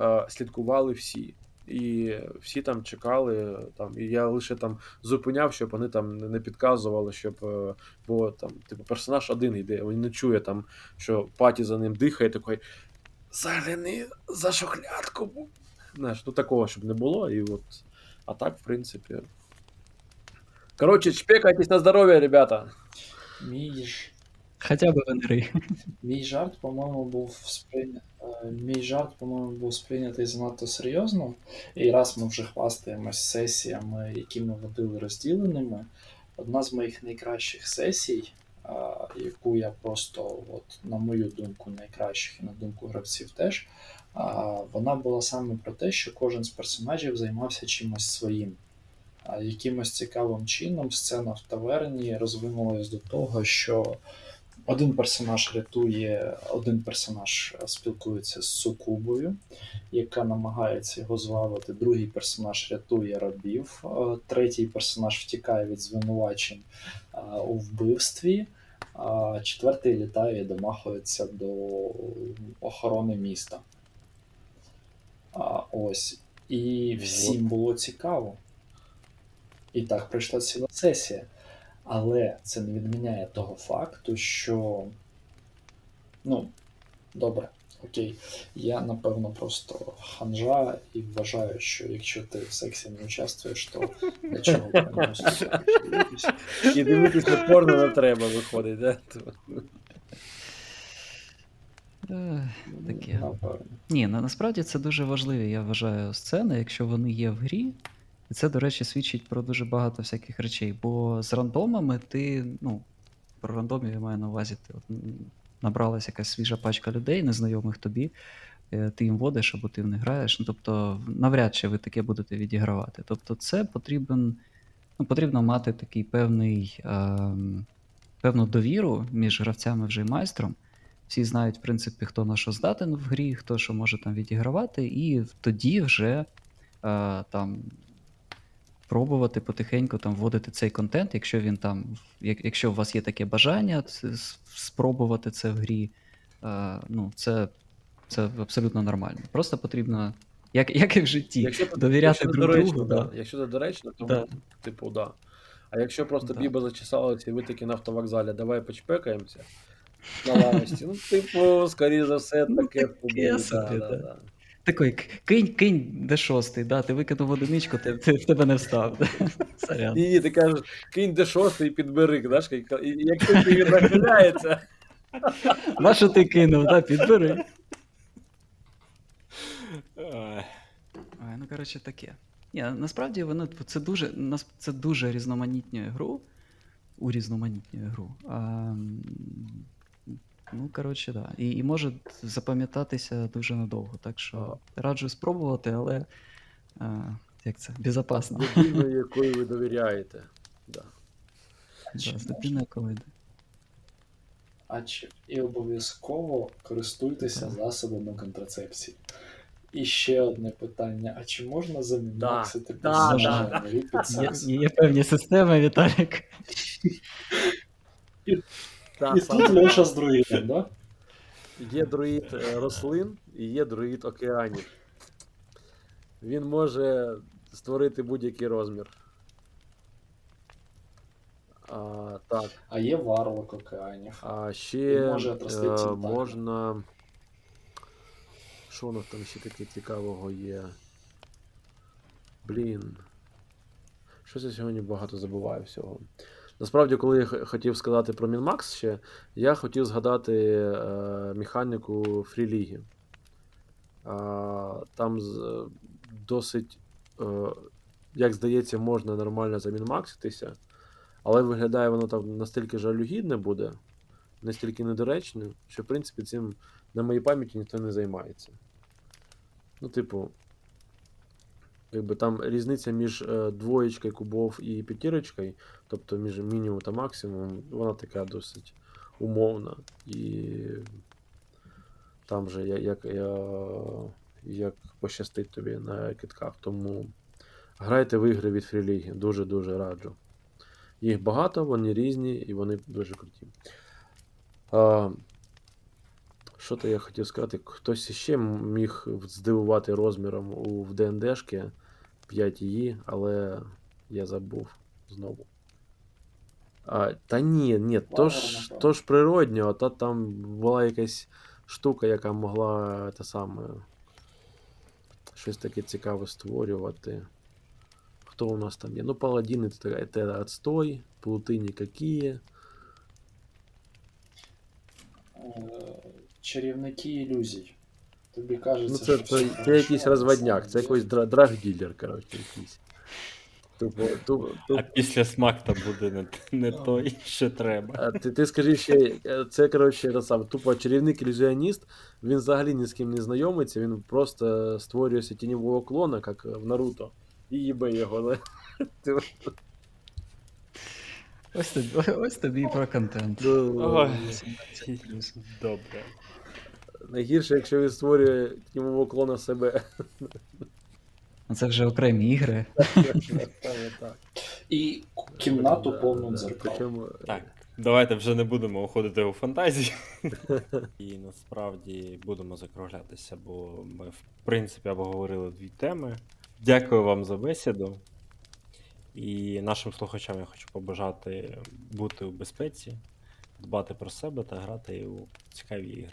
е, слідкували всі. І всі там чекали, там, і я лише там зупиняв, щоб вони там не підказували, щоб. е, Бо там, типу, персонаж один йде, він не чує там, що паті за ним дихає, такий загляни за шухлядку. бу». Знаєш, ну такого, щоб не було. І от, а так, в принципі. Коротше, чпекайтесь на здоров'я, ребята. Мій, ж- Хоча б венери. мій жарт, по-моєму, був сприйня... е, Мій жарт, по-моєму, був сприйнятий занадто серйозно. І раз ми вже хвастаємось сесіями, які ми водили розділеними. Одна з моїх найкращих сесій, яку я просто, от, на мою думку, найкращих і на думку гравців теж, вона була саме про те, що кожен з персонажів займався чимось своїм. Якимось цікавим чином сцена в таверні розвинулась до того, що один персонаж рятує, один персонаж е, спілкується з сукубою, яка намагається його звабити, другий персонаж рятує рабів, е, третій персонаж втікає від звинувачень е, у вбивстві, а четвертий літає і домахується до охорони міста. А, ось. І всім було цікаво. І так прийшла ціла сесія. Але це не відміняє того факту, що. Ну, добре, окей. Я напевно просто ханжа і вважаю, що якщо ти в сексі не участвуєш, то для чого? І дивитися порно не треба, виходить, да? Таке. Ні, на, насправді це дуже важливі, я вважаю, сцени, якщо вони є в грі. І це, до речі, свідчить про дуже багато всяких речей. Бо з рандомами ти, ну, про рандомів я маю на увазі, ти от, набралась якась свіжа пачка людей, незнайомих тобі, е, ти їм водиш або ти в них граєш. Ну, тобто, навряд чи ви таке будете відігравати. Тобто, це потрібен, ну, потрібно мати такий певний, ем, певну довіру між гравцями вже і майстром. Всі знають, в принципі, хто на що здатен в грі, хто що може там відігравати, і тоді вже е, там пробувати потихеньку там вводити цей контент, якщо він там, як, якщо у вас є таке бажання спробувати це в грі, е, ну, це, це абсолютно нормально. Просто потрібно, як, як і в житті, Якщо довіряти якщо друг доречно, другу. да. Да. Якщо це доречно, то Да. типу, да. А якщо просто Да. біба зачесалася і ви таки на автовокзалі, давай почпекаємося на лавочці. Ну, типу, скоріше за все, Ну, таке таке буде. Да, собі, да, да. Такий, кинь, кинь де шостий, да, ти викинув одиничку, ти, ти, в тебе не встав. Сорян. Ні, ні, ти кажеш, кинь де шостий і підбери, знаєш, і і якщо ти він нахиляється, На що ти кинув, да, підбери. Ой, ну, коротше, таке. Ні, насправді воно це дуже, це дуже різноманітнює гру. Урізноманітнює гру. А, ну, коротше, да. І, і може запам'ятатися дуже надовго. Так що раджу спробувати, але а, як це? Безопасно. людиною, якою ви довіряєте. Да. Да, з дитиною коли йде. А чи і обов'язково користуйтеся засобами контрацепції. І ще одне питання: а чи можна замінаксити Да, да. від під Є, є певні системи, Віталік. Так, І тут Льоша з друїдом, да? Є друїд е, рослин і є друїд океанів. Він може створити будь-який розмір. А, так. А є варлок океанів. А ще може е, можна. Що нас там ще таке цікавого є? Блін. Щось я сьогодні багато забуваю всього. Насправді, коли я хотів сказати про Мінмакс ще, я хотів згадати е, механіку фріліги. А, там з, досить, е, як здається, можна нормально замінмакситися, але виглядає воно там настільки жалюгідне буде, настільки недоречне, що в принципі цим на моїй пам'яті ніхто не займається. Ну, типу, якби там різниця між е, двоєчкою кубов і п'ятірочкою, тобто між мінімум та максимум, вона така досить умовна. І там же я- як, як пощастить тобі на китках. Тому грайте в ігри від фріліги, дуже-дуже раджу. Їх багато, вони різні і вони дуже круті. Що то я хотів сказати? Хтось іще міг здивувати розміром у в ДНДшки 5 її, але я забув знову. А, та ні, ні, то ж, то ж природньо, а та там була якась штука, яка могла те саме щось таке цікаве створювати. Хто у нас там є? Ну, паладіни це, отстой, плутині какие. Чарівники ілюзій. Тобі кажеться, Ну, це, що це, це якийсь а розводняк, це якийсь дра- драг-ділер, коротше, якийсь. Тупо, тупо, А тупо. після смак то буде не, не той, що треба. А ти, ти скажи ще, це, коротше, тупо чарівник ілюзіоніст, він взагалі ні з ким не знайомиться, він просто створює собі тіньового клона, як в Наруто, і їбе його. да. Ось тобі, ось тобі і про контент. ну, Ой. Добре. Найгірше, якщо він створює тіньового клона себе. Ну, Це вже окремі ігри. І кімнату повну дзеркал. Так, давайте вже не будемо уходити у фантазії. І насправді будемо закруглятися, бо ми, в принципі, обговорили дві теми. Дякую вам за бесіду. І нашим слухачам я хочу побажати бути у безпеці, дбати про себе та грати у цікаві ігри.